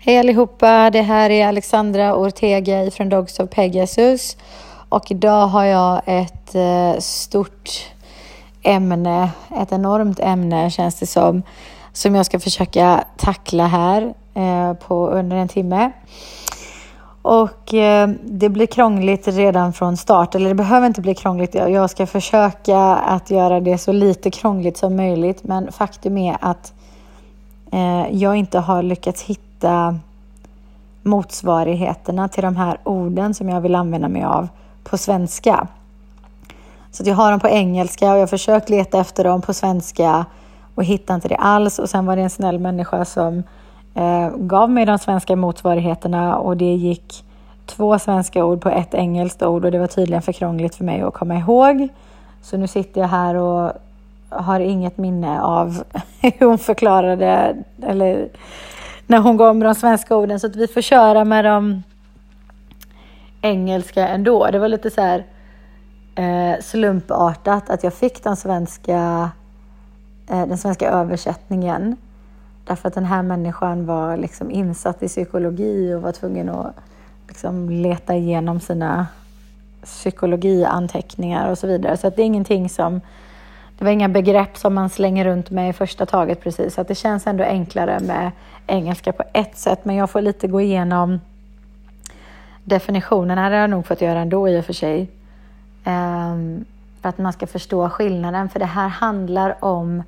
Hej allihopa, det här är Alexandra Ortega från Dogs of Pegasus och idag har jag ett eh, stort ämne, ett enormt ämne känns det som, som jag ska försöka tackla här eh, på under en timme. Och eh, det blir krångligt redan från start, eller det behöver inte bli krångligt. Jag ska försöka att göra det så lite krångligt som möjligt, men faktum är att jag inte har lyckats hitta hitta motsvarigheterna till de här orden som jag vill använda mig av på svenska. Så jag har dem på engelska och jag har försökt leta efter dem på svenska och hittade inte det alls. Och sen var det en snäll människa som eh, gav mig de svenska motsvarigheterna och det gick två svenska ord på ett engelskt ord och det var tydligen för krångligt för mig att komma ihåg. Så nu sitter jag här och har inget minne av hur hon förklarade eller när hon gav mig de svenska orden så att vi får köra med de engelska ändå. Det var lite så här eh, slumpartat att jag fick den svenska, eh, den svenska översättningen. Därför att den här människan var liksom insatt i psykologi och var tvungen att liksom leta igenom sina psykologianteckningar och så vidare. Så att det är ingenting som det var inga begrepp som man slänger runt med i första taget precis, så att det känns ändå enklare med engelska på ett sätt, men jag får lite gå igenom definitionerna, det har jag nog fått göra ändå i och för sig. Um, för att man ska förstå skillnaden, för det här handlar om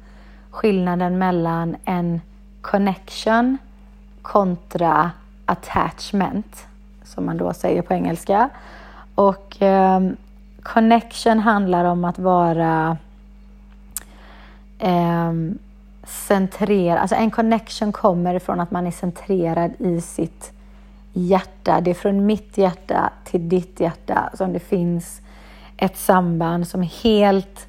skillnaden mellan en connection kontra attachment, som man då säger på engelska. Och um, connection handlar om att vara um, centrerad, alltså en connection kommer ifrån att man är centrerad i sitt hjärta. Det är från mitt hjärta till ditt hjärta som det finns ett samband som är helt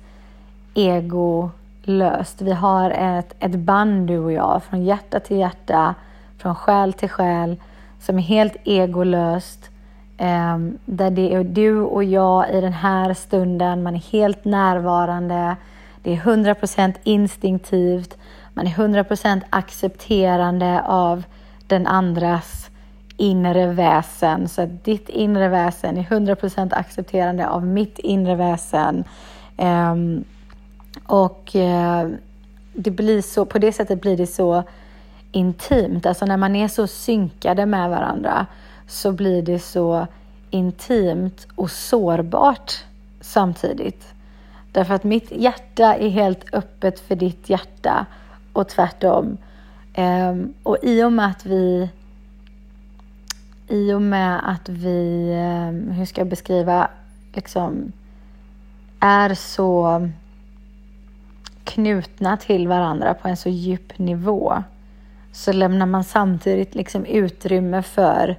egolöst. Vi har ett, ett band du och jag, från hjärta till hjärta, från själ till själ, som är helt egolöst. Eh, där det är du och jag i den här stunden, man är helt närvarande. Det är 100% instinktivt. Man är 100% accepterande av den andras inre väsen. Så att ditt inre väsen är 100% accepterande av mitt inre väsen. Um, och uh, det blir så, på det sättet blir det så intimt. Alltså när man är så synkade med varandra så blir det så intimt och sårbart samtidigt. Därför att mitt hjärta är helt öppet för ditt hjärta och tvärtom. Um, och i och med att vi i och med att vi, um, hur ska jag beskriva, liksom är så knutna till varandra på en så djup nivå så lämnar man samtidigt liksom utrymme för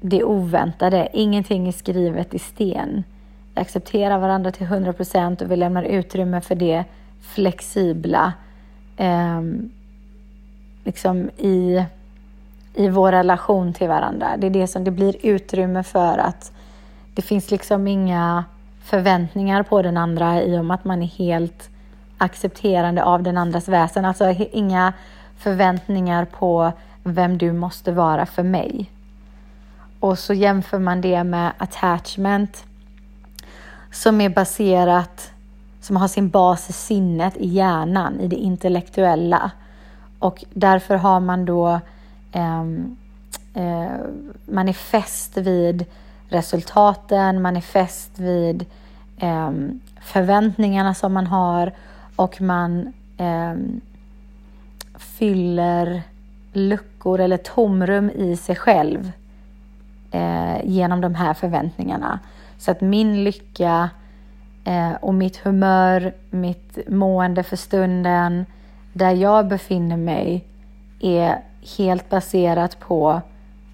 det oväntade. Ingenting är skrivet i sten Vi accepterar varandra till 100% och vi lämnar utrymme för det flexibla eh, liksom i, i vår relation till varandra. Det är det som det blir utrymme för att det finns liksom inga förväntningar på den andra i och med att man är helt accepterande av den andras väsen. Alltså inga förväntningar på vem du måste vara för mig. Och så jämför man det med attachment som är baserat, som har sin bas i sinnet, i hjärnan, i det intellektuella. Och därför har man då ehm, eh, eh, man är fäst vid resultaten, man är fäst vid eh, förväntningarna som man har och man eh, fyller luckor eller tomrum i sig själv eh, genom de här förväntningarna. Så att min lycka eh, Eh, och mitt humör, mitt mående för stunden, där jag befinner mig är helt baserat på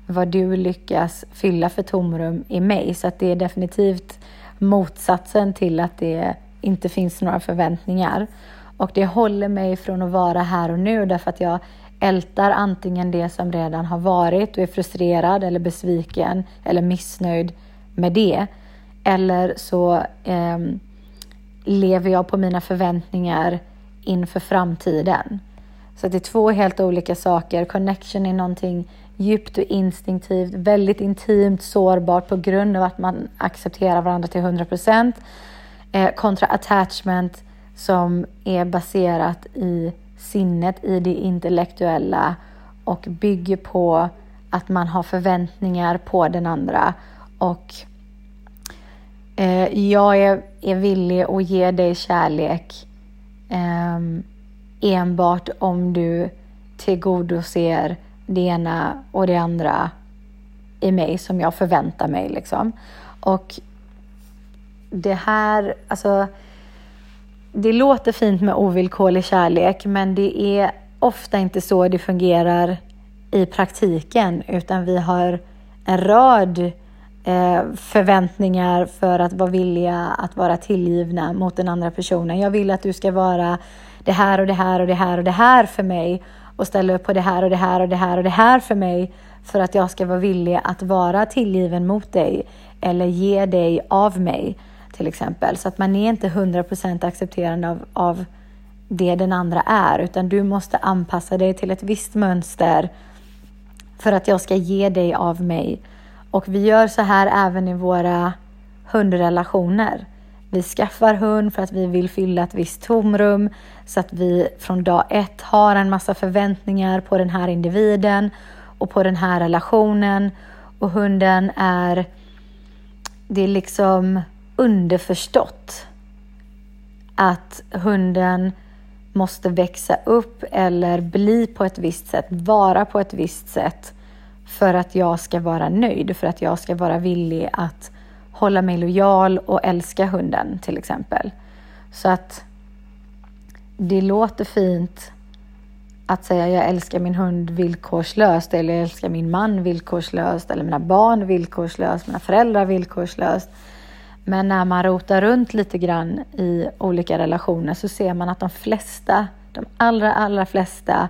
vad du lyckas fylla för tomrum i mig. Så att det är definitivt motsatsen till att det inte finns några förväntningar. Och det håller mig från att vara här och nu därför att jag ältar antingen det som redan har varit och är frustrerad eller besviken eller missnöjd med det. Eller så eh, lever jag på mina förväntningar inför framtiden. Så det är två helt olika saker. Connection är någonting djupt och instinktivt, väldigt intimt, sårbart på grund av att man accepterar varandra till 100 procent. Eh, kontra attachment som är baserat i sinnet, i det intellektuella och bygger på att man har förväntningar på den andra och Eh, jag är, är villig att ge dig kärlek eh, enbart om du tillgodoser det ena och det andra i mig som jag förväntar mig. Liksom. Och det här, alltså, det låter fint med ovillkorlig kärlek, men det är ofta inte så det fungerar i praktiken, utan vi har en rad eh, Eh, förväntningar för att vara villiga att vara tillgivna mot den andra personen. Jag vill att du ska vara det här och det här och det här och det här för mig och ställa upp på det här och det här och det här och det här för mig för att jag ska vara villig att vara tillgiven mot dig eller ge dig av mig till exempel. Så att man är inte 100% accepterande av, av det den andra är utan du måste anpassa dig till ett visst mönster för att jag ska ge dig av mig. Och vi gör så här även i våra hundrelationer. Vi skaffar hund för att vi vill fylla ett visst tomrum så att vi från dag ett har en massa förväntningar på den här individen och på den här relationen. Och hunden är, det är liksom underförstått att hunden måste växa upp eller bli på ett visst sätt, vara på ett visst sätt för att jag ska vara nöjd, för att jag ska vara villig att hålla mig lojal och älska hunden till exempel. Så att det låter fint att säga jag älskar min hund villkorslöst eller jag älskar min man villkorslöst eller mina barn villkorslöst, mina föräldrar villkorslöst. Men när man rotar runt lite grann i olika relationer så ser man att de flesta, de allra, allra flesta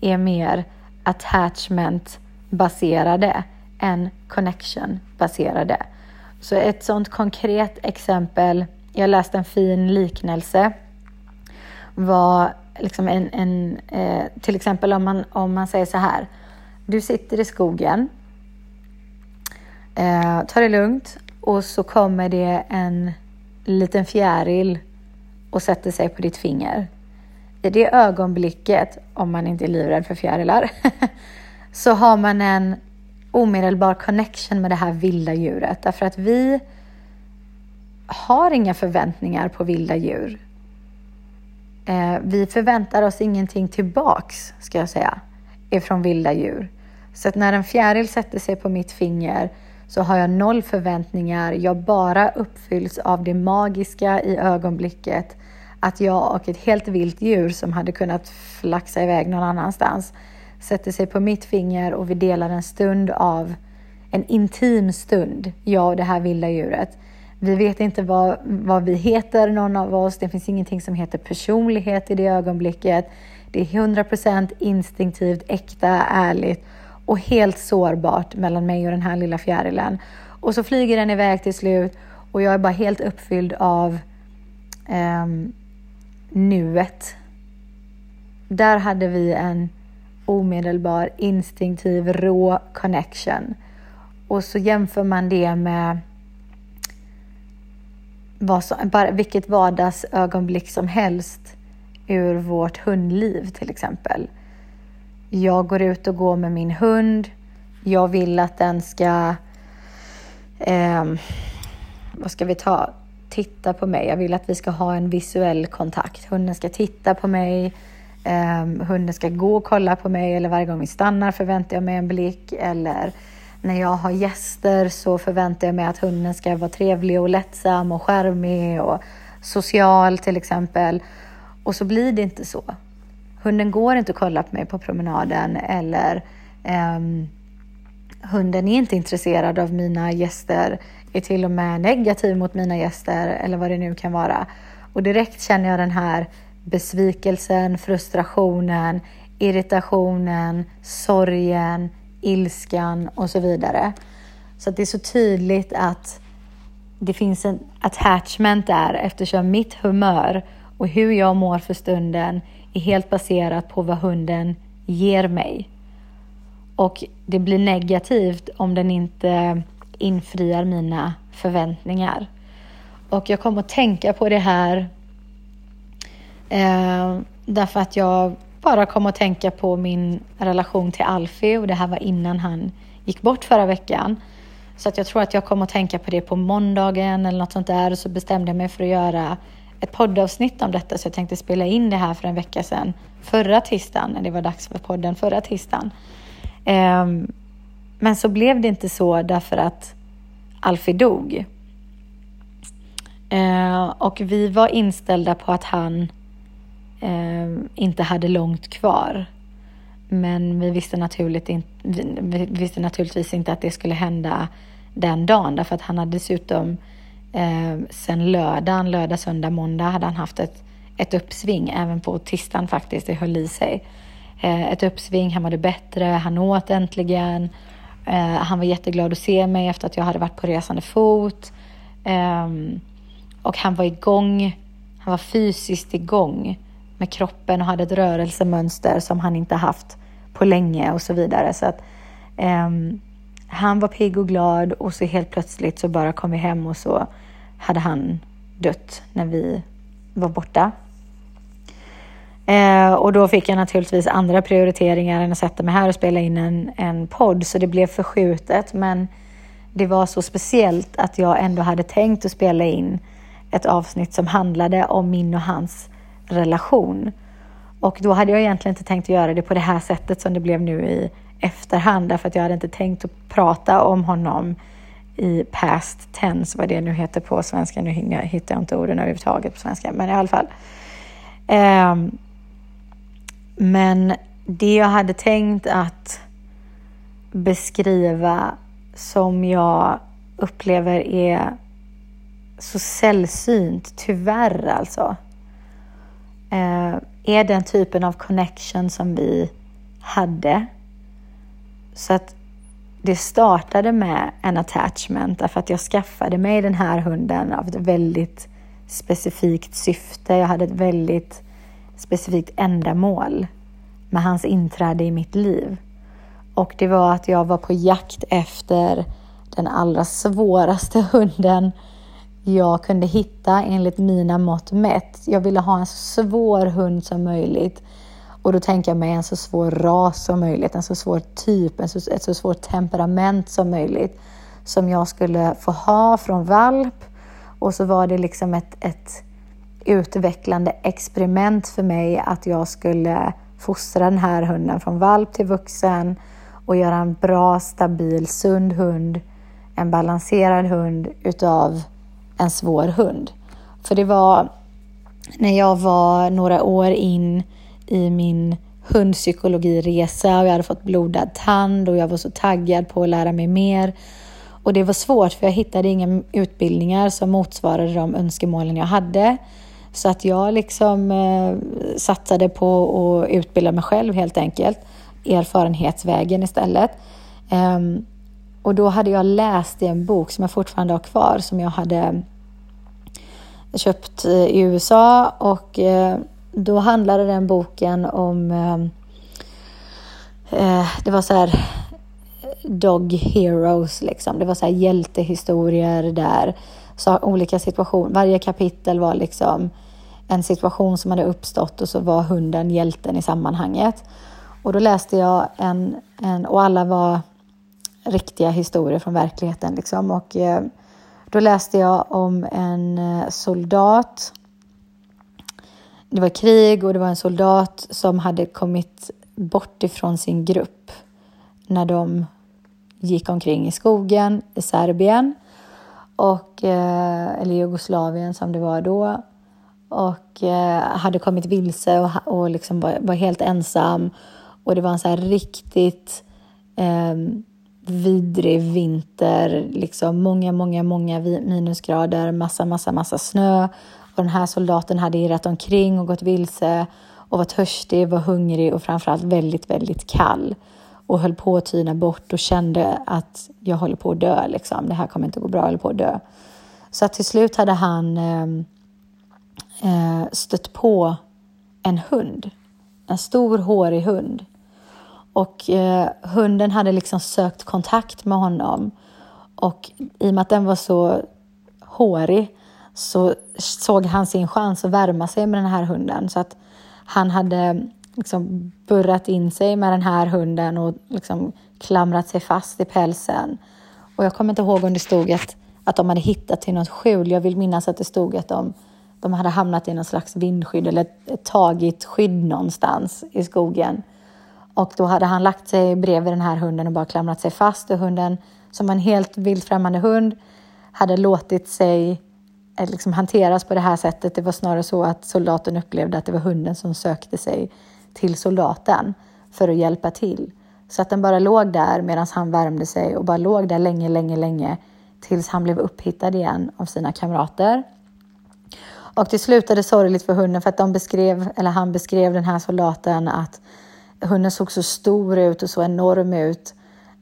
är mer attachment baserade än connection baserade. Så ett sådant konkret exempel, jag läste en fin liknelse, var liksom en, en eh, till exempel om man, om man säger så här, du sitter i skogen, eh, tar det lugnt och så kommer det en liten fjäril och sätter sig på ditt finger. I det ögonblicket, om man inte är livrädd för fjärilar, så har man en omedelbar connection med det här vilda djuret. Därför att vi har inga förväntningar på vilda djur. Eh, vi förväntar oss ingenting tillbaks, ska jag säga, ifrån vilda djur. Så att när en fjäril sätter sig på mitt finger så har jag noll förväntningar. Jag bara uppfylls av det magiska i ögonblicket att jag och ett helt vilt djur som hade kunnat flaxa iväg någon annanstans sätter sig på mitt finger och vi delar en stund av en intim stund, jag och det här vilda djuret. Vi vet inte vad, vad vi heter, någon av oss. Det finns ingenting som heter personlighet i det ögonblicket. Det är 100% instinktivt, äkta, ärligt och helt sårbart mellan mig och den här lilla fjärilen. Och så flyger den iväg till slut och jag är bara helt uppfylld av eh, nuet. Där hade vi en omedelbar, instinktiv, rå connection. Och så jämför man det med vad som, bara vilket vardagsögonblick som helst ur vårt hundliv till exempel. Jag går ut och går med min hund. Jag vill att den ska, eh, vad ska vi ta, titta på mig. Jag vill att vi ska ha en visuell kontakt. Hunden ska titta på mig eh, hunden ska gå och kolla på mig eller varje gång vi stannar förväntar jag mig en blick. Eller när jag har gäster så förväntar jag mig att hunden ska vara trevlig och lättsam och skärmig och social till exempel. Och så blir det inte så. Hunden går inte och kollar på mig på promenaden eller eh, hunden är inte intresserad av mina gäster, är till och med negativ mot mina gäster eller vad det nu kan vara. Och direkt känner jag den här besvikelsen, frustrationen, irritationen, sorgen, ilskan och så vidare. Så det är så tydligt att det finns en attachment där eftersom mitt humör och hur jag mår för stunden är helt baserat på vad hunden ger mig. Och det blir negativt om den inte infriar mina förväntningar. Och jag kom att tänka på det här eh, därför att jag bara kom att tänka på min relation till Alfie och det här var innan han gick bort förra veckan. Så att jag tror att jag kom att tänka på det på måndagen eller något sånt där och så bestämde jag mig för att göra ett poddavsnitt om detta så jag tänkte spela in det här för en vecka sedan. Förra tisdagen, när det var dags för podden, förra tisdagen. Um, men så blev det inte så därför att Alfie dog. Uh, och vi var inställda på att han Ehm, inte hade långt kvar. Men vi visste, naturligt in, vi visste naturligtvis inte att det skulle hända den dagen därför att han hade dessutom eh, sen lördagen, lördag, söndag, måndag hade han haft ett, ett uppsving även på tisdagen faktiskt, det höll i sig. Eh, ett uppsving, han mådde bättre, han åt äntligen. Eh, han var jätteglad att se mig efter att jag hade varit på resande fot. Eh, och han var igång, han var fysiskt igång med kroppen och hade ett rörelsemönster som han inte haft på länge och så vidare. Så att, um, han var pigg och glad och så helt plötsligt så bara kom vi hem och så hade han dött när vi var borta. Eh, och då fick jag naturligtvis andra prioriteringar än att sätta mig här och spela in en, en podd, så det blev förskjutet. Men det var så speciellt att jag ändå hade tänkt att spela in ett avsnitt som handlade om min och hans relation. Och då hade jag egentligen inte tänkt göra det på det här sättet som det blev nu i efterhand, därför att jag hade inte tänkt att prata om honom i past tense, vad det nu heter på svenska. Nu hittar jag inte orden överhuvudtaget på svenska, men i alla fall. Um, men det jag hade tänkt att beskriva som jag upplever är så sällsynt, tyvärr alltså, Eh, är den typen av connection som vi hade. Så att det startade med en attachment därför att jag skaffade mig den här hunden av ett väldigt specifikt syfte. Jag hade ett väldigt specifikt ändamål med hans inträde i mitt liv. Och det var att jag var på jakt efter den allra svåraste hunden jag kunde hitta enligt mina mått mätt. Jag ville ha en så svår hund som möjligt och då tänker jag mig en så svår ras som möjligt, en så svår typ, en så, ett så svårt temperament som möjligt som jag skulle få ha från valp. Och så var det liksom ett, ett utvecklande experiment för mig att jag skulle fostra den här hunden från valp till vuxen och göra en bra, stabil, sund hund, en balanserad hund utav en svår hund. För det var när jag var några år in i min hundpsykologiresa och jag hade fått blodad tand och jag var så taggad på att lära mig mer. Och det var svårt för jag hittade inga utbildningar som motsvarade de önskemålen jag hade. Så att jag liksom eh, satsade på att utbilda mig själv helt enkelt. Erfarenhetsvägen istället. Um, och då hade jag läst i en bok som jag fortfarande har kvar som jag hade köpt eh, i USA och eh, då handlade den boken om eh, det var så här Dog Heroes liksom. Det var så här hjältehistorier där så olika situationer. Varje kapitel var liksom en situation som hade uppstått och så var hunden hjälten i sammanhanget. Och då läste jag en, en och alla var riktiga historier från verkligheten liksom. Och eh, då läste jag om en eh, soldat. Det var krig och det var en soldat som hade kommit bort ifrån sin grupp när de gick omkring i skogen i Serbien och, eh, eller Jugoslavien som det var då. Och eh, hade kommit vilse och, och liksom var, var helt ensam. Och det var en så här riktigt eh, vidrig vinter, liksom många, många, många minusgrader, massa, massa, massa snö och den här soldaten hade irrat omkring och gått vilse och var törstig, var hungrig och framförallt väldigt, väldigt kall och höll på att tyna bort och kände att jag håller på att dö. Liksom. Det här kommer inte gå bra, jag håller på att dö. Så att till slut hade han ehm, eh, stött på en hund, en stor hårig hund. Och eh, hunden hade liksom sökt kontakt med honom. Och i och med att den var så hårig så såg han sin chans att värma sig med den här hunden. Så att han hade liksom burrat in sig med den här hunden och liksom klamrat sig fast i pälsen. Och jag kommer inte ihåg om det stod att, att de hade hittat till något skjul. Jag vill minnas att det stod att de, de hade hamnat i någon slags vindskydd eller tagit skydd någonstans i skogen. Och då hade han lagt sig bredvid den här hunden och bara klamrat sig fast och hunden, som var en helt vildfrämmande hund, hade låtit sig eh, liksom hanteras på det här sättet. Det var snarare så att soldaten upplevde att det var hunden som sökte sig till soldaten för att hjälpa till. Så att den bara låg där medan han värmde sig och bara låg där länge, länge, länge tills han blev upphittad igen av sina kamrater. Och det slutade sorgligt för hunden för att de beskrev, eller han beskrev den här soldaten att hunden såg så stor ut och så enorm ut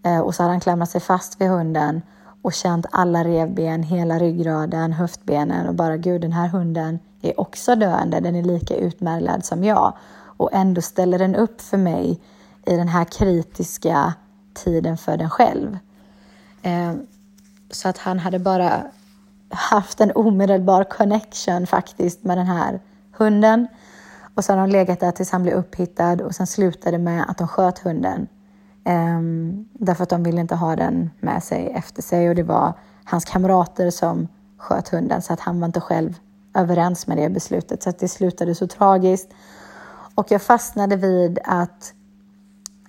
eh, och så hade han klamrat sig fast vid hunden och känt alla revben, hela ryggraden, höftbenen och bara gud den här hunden är också döende, den är lika utmärglad som jag och ändå ställer den upp för mig i den här kritiska tiden för den själv. Eh, så att han hade bara haft en omedelbar connection faktiskt med den här hunden. Och så har de legat där tills han blev upphittad och sen slutade med att de sköt hunden. Um, därför att de ville inte ha den med sig efter sig och det var hans kamrater som sköt hunden så att han var inte själv överens med det beslutet så att det slutade så tragiskt. Och jag fastnade vid att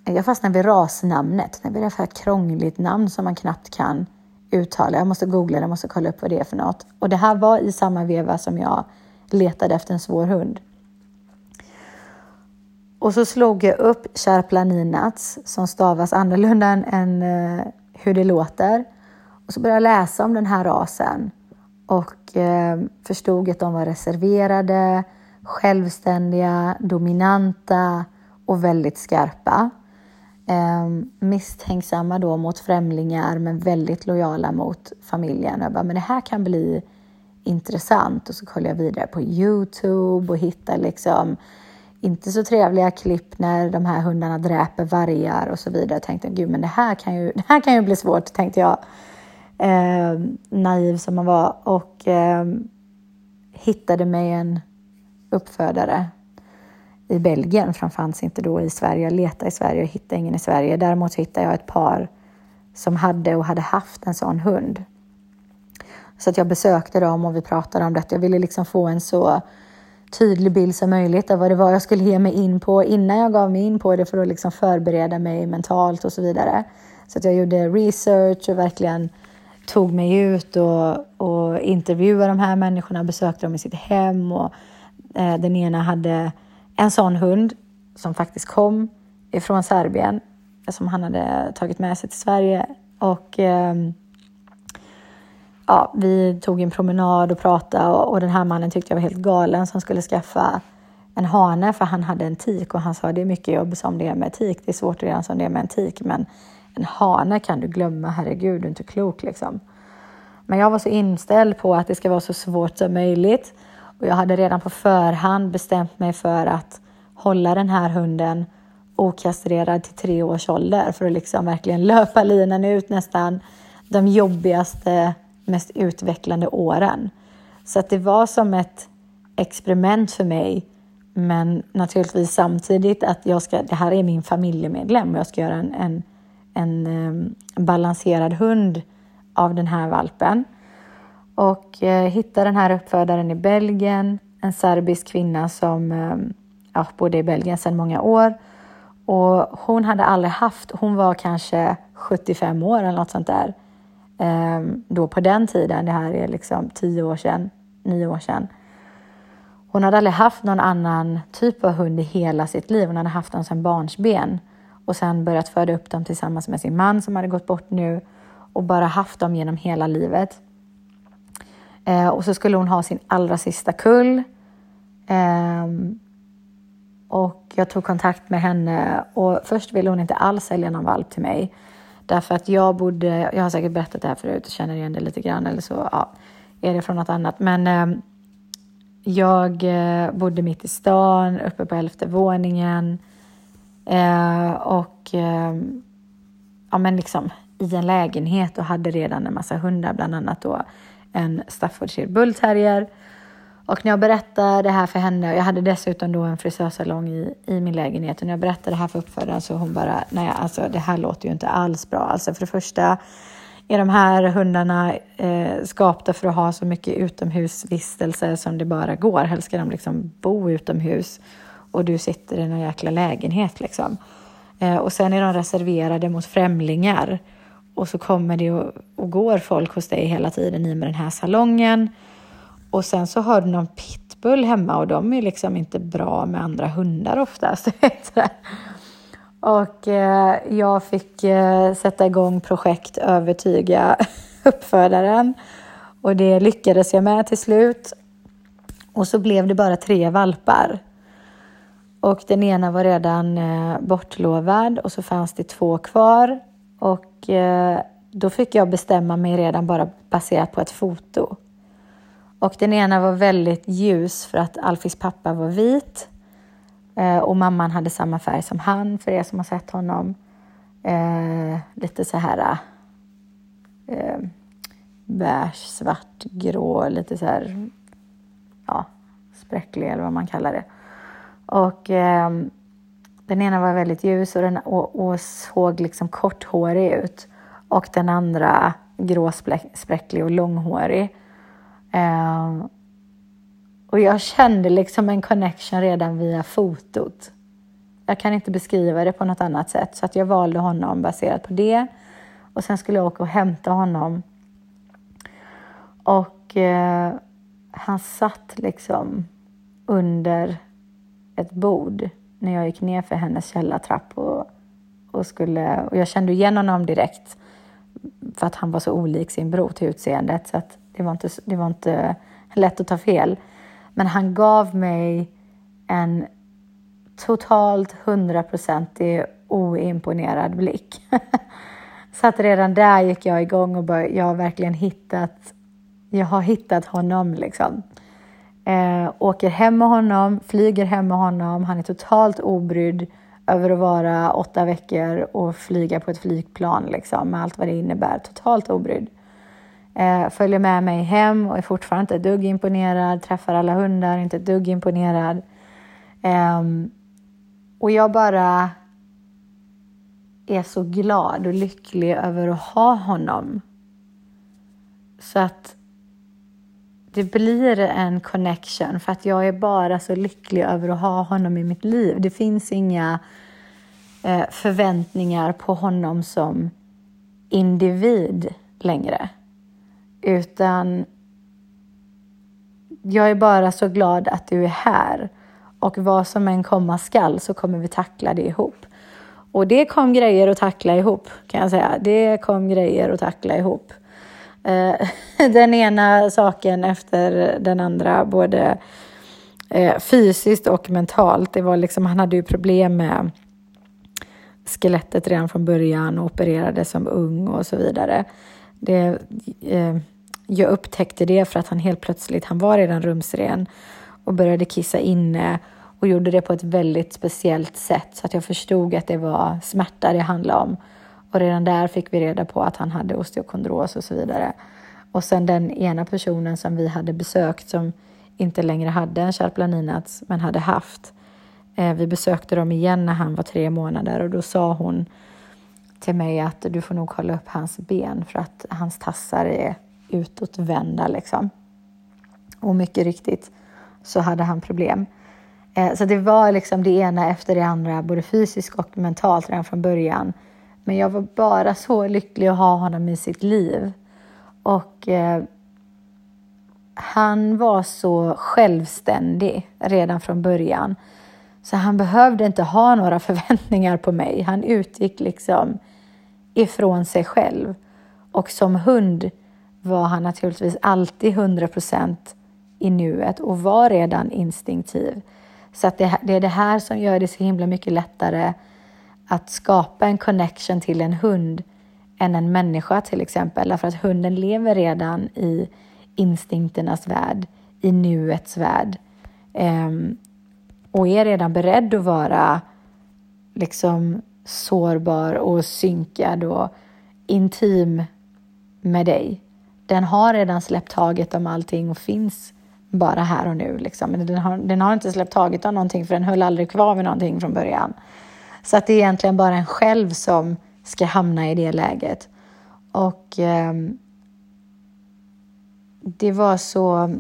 jag fastnade vid rasnamnet. Det är ett krångligt namn som man knappt kan uttala. Jag måste googla det, jag måste kolla upp vad det är för något. Och det här var i samma veva som jag letade efter en svår hund. Och så slog jag upp Charplaninats som stavas annorlunda än uh, hur det låter. Och så började jag läsa om den här rasen och eh, förstod att de var reserverade, självständiga, dominanta och väldigt skarpa. Eh, misstänksamma då mot främlingar men väldigt lojala mot familjen. Jag bara, men det här kan bli intressant och så kollade jag vidare på Youtube och hittade liksom inte så trevliga klipp när de här hundarna dräper vargar och så vidare. Jag tänkte gud, men det här kan ju, det här kan ju bli svårt, tänkte jag. Eh, naiv som man var och eh, hittade mig en uppfödare i Belgien, för han fanns inte då i Sverige. Jag letade i Sverige och hittade ingen i Sverige. Däremot hittade jag ett par som hade och hade haft en sån hund. Så att jag besökte dem och vi pratade om detta. Jag ville liksom få en så tydlig bild som möjligt av vad det var jag skulle ge mig in på innan jag gav mig in på det för att liksom förbereda mig mentalt och så vidare. Så att jag gjorde research och verkligen tog mig ut och, och intervjuade de här människorna, besökte dem i sitt hem och eh, den ena hade en sån hund som faktiskt kom ifrån Serbien som han hade tagit med sig till Sverige och eh, ja, vi tog en promenad och pratade och, och den här mannen tyckte jag var helt galen som skulle skaffa en hane för han hade en tik och han sa det är mycket jobb som det är med tik. Det är svårt redan som det är med en tik men en hane kan du glömma, herregud du är inte klok liksom. Men jag var så inställd på att det ska vara så svårt som möjligt och jag hade redan på förhand bestämt mig för att hålla den här hunden okastrerad till tre års ålder för att liksom verkligen löpa linan ut nästan de jobbigaste mest utvecklande åren. Så att det var som ett experiment för mig. Men naturligtvis samtidigt att jag ska, det här är min familjemedlem och jag ska göra en, en, en um, balanserad hund av den här valpen. Och uh, hitta den här uppfödaren i Belgien, en serbisk kvinna som um, ja, bodde i Belgien sedan många år. Och hon hade aldrig haft, hon var kanske 75 år eller något sånt där. Ehm, då på den tiden, det här är liksom tio år sedan, nio år sedan. Hon hade aldrig haft någon annan typ av hund i hela sitt liv. Hon hade haft dem sedan barnsben och sen börjat föda upp dem tillsammans med sin man som hade gått bort nu och bara haft dem genom hela livet. Eh, och så skulle hon ha sin allra sista kull. Eh, och jag tog kontakt med henne och först ville hon inte alls sälja någon valp till mig. Därför att jag bodde, jag har säkert berättat det här förut och känner igen det lite grann eller så ja, är det från något annat. Men eh, jag eh, bodde mitt i stan, uppe på elfte våningen. Eh, och eh, ja, men liksom i en lägenhet och hade redan en massa hundar, bland annat då en Staffordshire Bullterrier. Och när jag berättade det här för henne, och jag hade dessutom då en frisörsalong i, i min lägenhet, och när jag berättade det här för uppfödaren så hon bara, nej alltså det här låter ju inte alls bra. Alltså för det första är de här hundarna eh, skapta för att ha så mycket utomhusvistelse som det bara går. Helst ska de liksom bo utomhus och du sitter i någon jäkla lägenhet liksom. Eh, och sen är de reserverade mot främlingar. Och så kommer det och, och går folk hos dig hela tiden i med den här salongen. Och sen så har du någon pitbull hemma och de är liksom inte bra med andra hundar oftast. och eh, jag fick eh, sätta igång projekt övertyga uppfödaren. Och det lyckades jag med till slut. Och så blev det bara tre valpar. Och den ena var redan eh, bortlovad och så fanns det två kvar. Och eh, då fick jag bestämma mig redan bara baserat på ett foto. Och den ena var väldigt ljus för att Alfis pappa var vit. Eh, och mamman hade samma färg som han, för er som har sett honom. Eh, lite så här eh, beige, svart, grå, lite så här ja, spräcklig eller vad man kallar det. Och eh, den ena var väldigt ljus och, den, och, och såg liksom korthårig ut. Och den andra gråspräcklig och långhårig. Eh, och jag kände liksom en connection redan via fotot. Jag kan inte beskriva det på något annat sätt, så att jag valde honom baserat på det. Och sen skulle jag åka och hämta honom. Och eh, han satt liksom under ett bord när jag gick ner för hennes källartrapp och, och, skulle, och jag kände igen honom direkt för att han var så olik sin bror till utseendet så att det var inte, det var inte lätt att ta fel. Men han gav mig en totalt hundraprocentig oimponerad blick. så att redan där gick jag igång och bör, jag har verkligen hittat, jag har hittat honom liksom. Eh, åker hem med honom, flyger hem med honom. Han är totalt obrydd över att vara åtta veckor och flyga på ett flygplan liksom, med allt vad det innebär. Totalt obrydd. Eh, följer med mig hem och är fortfarande inte ett dugg imponerad. Träffar alla hundar, inte ett dugg imponerad. Eh, och jag bara är så glad och lycklig över att ha honom. Så att det blir en connection för att jag är bara så lycklig över att ha honom i mitt liv. Det finns inga eh, förväntningar på honom som individ längre. Utan jag är bara så glad att du är här. Och vad som än komma skall så kommer vi tackla det ihop. Och det kom grejer att tackla ihop kan jag säga. Det kom grejer att tackla ihop. Eh, den ena saken efter den andra, både eh, fysiskt och mentalt. Det var liksom, han hade ju problem med skelettet redan från början och opererade som ung och så vidare. Det, eh, jag upptäckte det för att han helt plötsligt, han var redan rumsren och började kissa inne och gjorde det på ett väldigt speciellt sätt så att jag förstod att det var smärta det handlade om. Och redan där fick vi reda på att han hade osteokondros och så vidare. Och sen den ena personen som vi hade besökt som inte längre hade en Charplaninats men hade haft. Eh, vi besökte dem igen när han var tre månader och då sa hon till mig att du får nog hålla upp hans ben för att hans tassar är utåtvända liksom. Och mycket riktigt så hade han problem. Eh, så det var liksom det ena efter det andra, både fysiskt och mentalt redan från början. Men jag var bara så lycklig att ha honom i sitt liv. Och eh, han var så självständig redan från början. Så han behövde inte ha några förväntningar på mig. Han utgick liksom ifrån sig själv. Och som hund var han naturligtvis alltid 100 procent i nuet och var redan instinktiv. Så att det, det är det här som gör det så himla mycket lättare att skapa en connection till en hund än en människa till exempel. Därför att hunden lever redan i instinkternas värld, i nuets värld. Um, och är redan beredd att vara liksom sårbar och synkad och intim med dig. Den har redan släppt taget om allting och finns bara här och nu. Liksom. Men den har, den har inte släppt taget om någonting för den höll aldrig kvar vid någonting från början. Så att det är egentligen bara en själv som ska hamna i det läget. Och eh, det var så...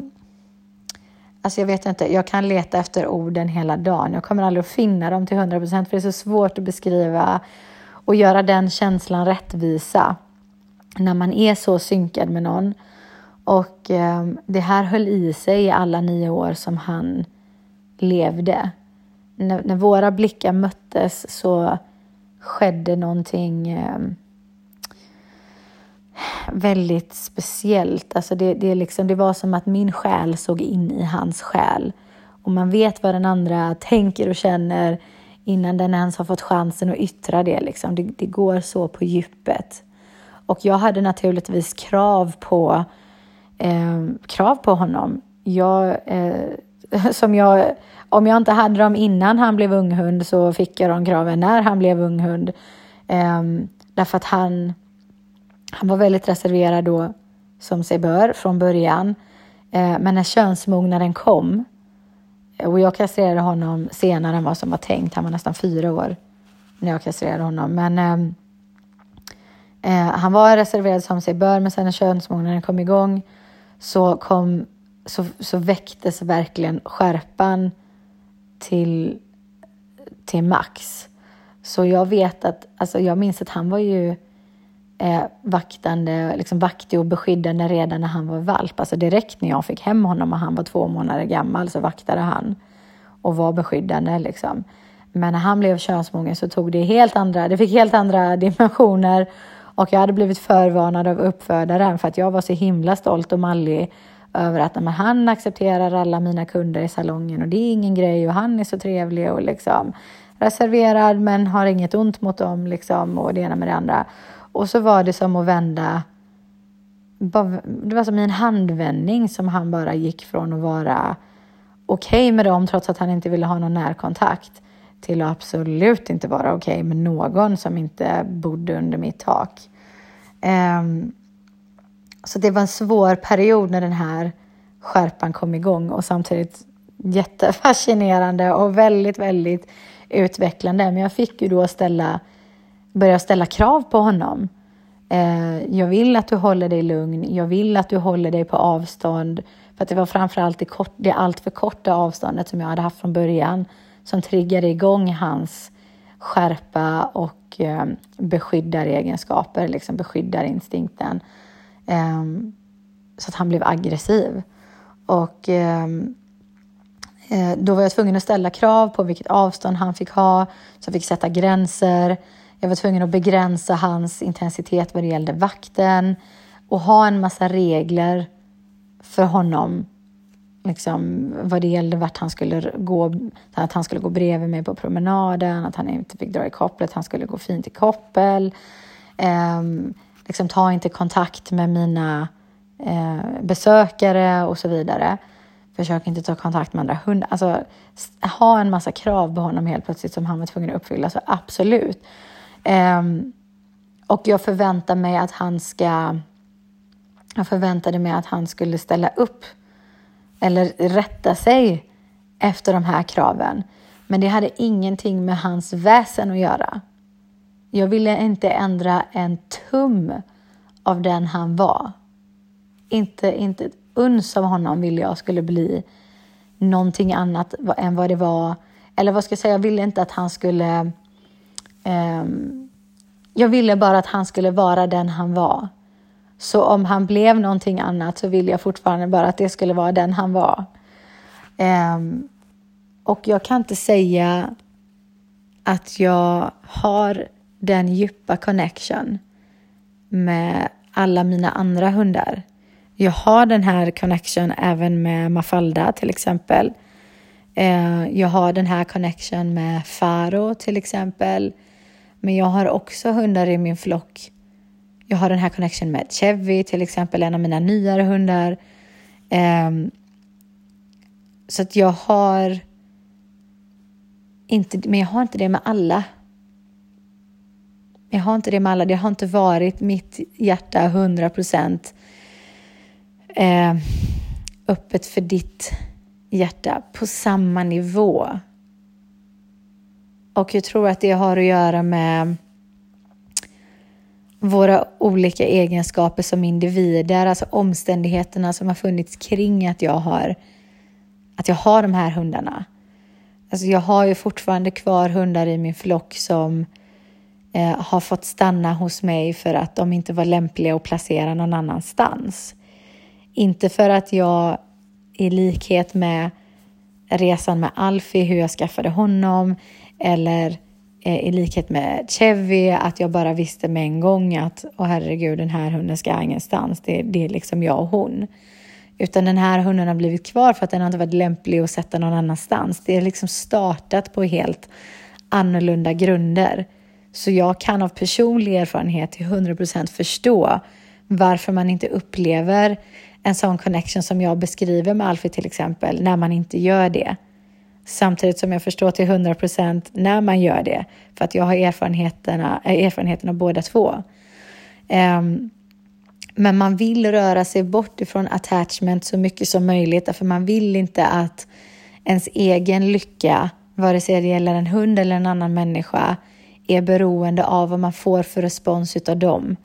Alltså jag vet inte, jag kan leta efter orden hela dagen. Jag kommer aldrig att finna dem till 100% för det är så svårt att beskriva och göra den känslan rättvisa när man är så synkad med någon. Och eh, det här höll i sig i alla nio år som han levde. När, när våra blickar möttes så skedde någonting eh, väldigt speciellt. Alltså det, det, liksom, det var som att min själ såg in i hans själ. Och man vet vad den andra tänker och känner innan den ens har fått chansen att yttra det. Liksom. Det, det går så på djupet. Och jag hade naturligtvis krav på, eh, krav på honom. Jag, eh, som jag, om jag inte hade dem innan han blev unghund så fick jag de kraven när han blev unghund. Eh, därför att han, han var väldigt reserverad då, som sig bör, från början. Eh, men när könsmognaden kom och jag kastrerade honom senare än vad som var tänkt. Han var nästan fyra år när jag kastrerade honom. Men eh, eh, han var reserverad som sig bör, men sen när könsmognaden kom igång så, kom, så, så väcktes verkligen skärpan till, till max. Så jag vet att, alltså jag minns att han var ju eh, vaktande, liksom vaktig och beskyddande redan när han var valp. Alltså direkt när jag fick hem honom och han var två månader gammal så vaktade han och var beskyddande liksom. Men när han blev könsmogen så tog det helt andra, det fick helt andra dimensioner och jag hade blivit förvarnad av uppfödaren för att jag var så himla stolt och mallig över att men han accepterar alla mina kunder i salongen och det är ingen grej och han är så trevlig och liksom reserverad men har inget ont mot dem liksom och det ena med det andra. Och så var det som att vända, det var som i en handvändning som han bara gick från att vara okej okay med dem trots att han inte ville ha någon närkontakt till att absolut inte vara okej okay med någon som inte bodde under mitt tak. Um, så det var en svår period när den här skärpan kom igång och samtidigt jättefascinerande och väldigt, väldigt utvecklande. Men jag fick ju då ställa börja ställa krav på honom. Eh, jag vill att du håller dig lugn. Jag vill att du håller dig på avstånd. För att det var framförallt det, kort, det alltför korta avståndet som jag hade haft från början som triggade igång hans skärpa och eh, beskyddaregenskaper, liksom beskyddarinstinkten. Eh, så att han blev aggressiv. Och ehm, eh, då var jag tvungen att ställa krav på vilket avstånd han fick ha, så jag fick sätta gränser. Jag var tvungen att begränsa hans intensitet vad det gällde vakten och ha en massa regler för honom. Liksom, vad det gällde vart han skulle gå, att han skulle gå bredvid mig på promenaden, att han inte fick dra i kopplet, han skulle gå fint i koppel. Eh, liksom, ta inte kontakt med mina eh, besökare och så vidare. Försök inte ta kontakt med andra hundar. Alltså, ha en massa krav på honom helt plötsligt som han var tvungen att uppfylla. Så absolut. Eh, och jag förväntar mig att han ska... Jag förväntade mig att han skulle ställa upp eller rätta sig efter de här kraven. Men det hade ingenting med hans väsen att göra. Jag ville inte ändra en tum av den han var. Inte, inte ett uns av honom ville jag skulle bli någonting annat än vad det var. Eller vad ska jag säga, jag ville inte att han skulle Um, jag ville bara att han skulle vara den han var. Så om han blev någonting annat så vill jag fortfarande bara att det skulle vara den han var. Um, och jag kan inte säga att jag har den djupa connection med alla mina andra hundar. Jag har den här connection även med Mafalda till exempel. Uh, jag har den här connection med Faro till exempel. Men jag har också hundar i min flock. Jag har den här connection med Chevy, till exempel, en av mina nyare hundar. Um, så att jag har inte, men jag har inte det med alla jag har inte det med alla. Det har inte varit mitt hjärta 100 procent eh, öppet för ditt hjärta på samma nivå. Och jag tror att det har att göra med våra olika egenskaper som individer, alltså omständigheterna som har funnits kring att jag har, att jag har de här hundarna. Alltså jag har ju fortfarande kvar hundar i min flock som eh, har fått stanna hos mig för att de inte var lämpliga att placera någon annanstans. Inte för att jag i likhet med resan med Alfie, hur jag skaffade honom, eller Eh, i likhet med Chevy, att jag bara visste med en gång att åh herregud, den här hunden ska ingenstans. Det, det är liksom jag och hon. Utan den här hunden har blivit kvar för att den har inte varit lämplig att sätta någon annanstans. Det är liksom startat på helt annorlunda grunder. Så jag kan av personlig erfarenhet till 100% förstå varför man inte upplever en sån connection som jag beskriver med Alfie till exempel, när man inte gör det. Samtidigt som jag förstår till 100% när man gör det, för att jag har erfarenheterna, eh, äh, erfarenheterna båda två. Um, men man vill röra sig bort ifrån attachment så mycket som möjligt, för man vill inte att ens egen lycka, vare sig det gäller en hund eller en annan människa, är beroende av vad man får för respons utav dem.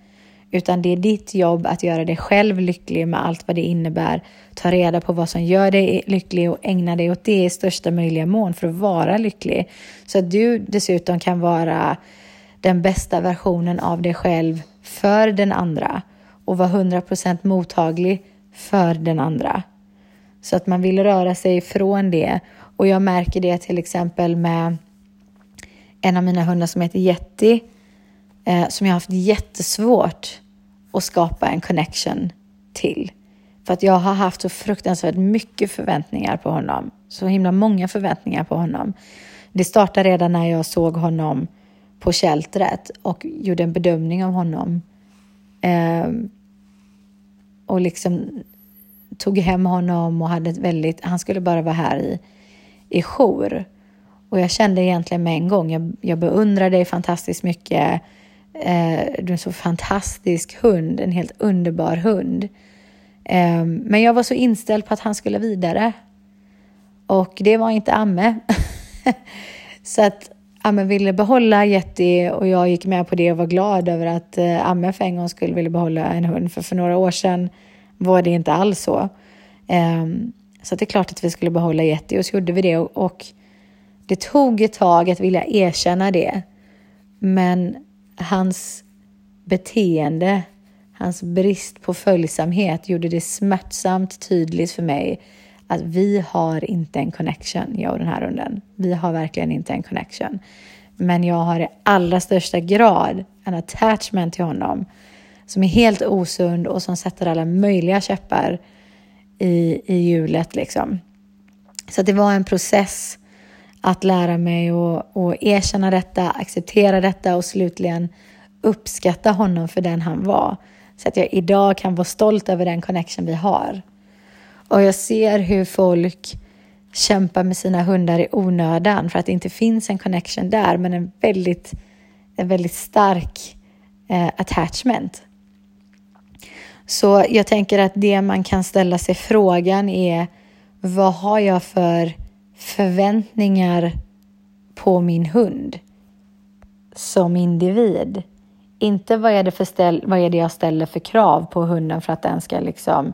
Utan det är ditt jobb att göra dig själv lycklig med allt vad det innebär. Ta reda på vad som gör dig lycklig och ägna dig åt det i största möjliga mån för att vara lycklig. Så att du dessutom kan vara den bästa versionen av dig själv för den andra och vara 100% mottaglig för den andra. Så att man vill röra sig från det. Och jag märker det till exempel med en av mina hundar som heter Jetty eh, som jag har haft jättesvårt att skapa en connection till. För att jag har haft så fruktansvärt mycket förväntningar på honom. Så himla många förväntningar på honom. Det startade redan när jag såg honom på sheltret och gjorde en bedömning av honom. Eh, och liksom tog hem honom och hade ett väldigt, han skulle bara vara här i, i jour. Och jag kände egentligen med en gång, jag, jag beundrar dig fantastiskt mycket. Eh, du är en så fantastisk hund, en helt underbar hund. Eh, men jag var så inställd på att han skulle vidare. Och det var inte Amme. så att Amme ville behålla Yeti och jag gick med på det och var glad över att eh, Amme för en gång skulle vilja behålla en hund. För för några år sedan var det inte alls så. Ehm, så det är klart att vi skulle behålla Yeti och så gjorde vi det. Och, och det tog ett tag att vilja erkänna det. Men hans beteende, hans brist på följsamhet gjorde det smärtsamt tydligt för mig att vi har inte en connection, jag och den här hunden. Vi har verkligen inte en connection. Men jag har i allra största grad en attachment till honom som är helt osund och som sätter alla möjliga käppar i, i hjulet. Liksom. Så det var en process att lära mig att, att erkänna detta, acceptera detta och slutligen uppskatta honom för den han var. Så att jag idag kan vara stolt över den connection vi har. Och jag ser hur folk kämpar med sina hundar i onödan för att det inte finns en connection där, men en väldigt, en väldigt stark eh, attachment. Så jag tänker att det man kan ställa sig frågan är vad har jag för förväntningar på min hund som individ? Inte vad är det, för ställ, vad är det jag ställer för krav på hunden för att den ska liksom,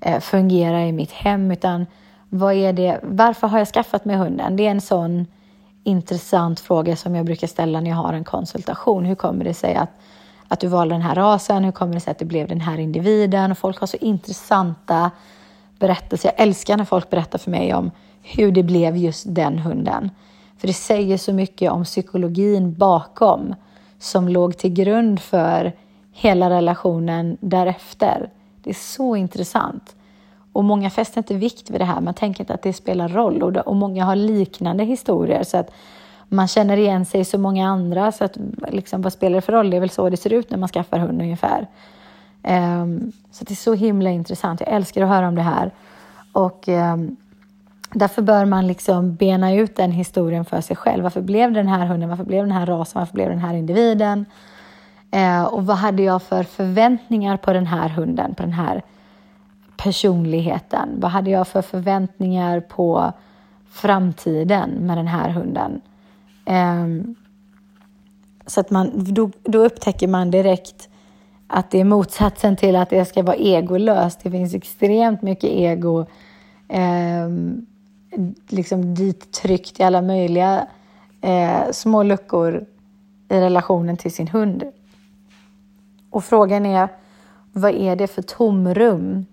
eh, fungera i mitt hem, utan vad är det, varför har jag skaffat mig hunden? Det är en sån intressant fråga som jag brukar ställa när jag har en konsultation. Hur kommer det sig att, att du valde den här rasen? Hur kommer det sig att det blev den här individen? Och folk har så intressanta berättelser. Jag älskar när folk berättar för mig om hur det blev just den hunden. För det säger så mycket om psykologin bakom som låg till grund för hela relationen därefter. Det är så intressant. Och många fäster inte vikt vid det här. Man tänker inte att det spelar roll. Och, och många har liknande historier. Så att man känner igen sig i så många andra. Så att liksom, vad spelar det för roll? Det är väl så det ser ut när man skaffar hund ungefär. Um, så det är så himla intressant. Jag älskar att höra om det här. Och um, Därför bör man liksom bena ut den historien för sig själv. Varför blev den här hunden? Varför blev den här rasen? Varför blev den här individen? Eh, och vad hade jag för förväntningar på den här hunden, på den här personligheten? Vad hade jag för förväntningar på framtiden med den här hunden? Eh, så att man, då, då upptäcker man direkt att det är motsatsen till att det ska vara egolöst. Det finns extremt mycket ego eh, liksom dit tryckt i alla möjliga eh, små luckor i relationen till sin hund. Och frågan är, vad är det för tomrum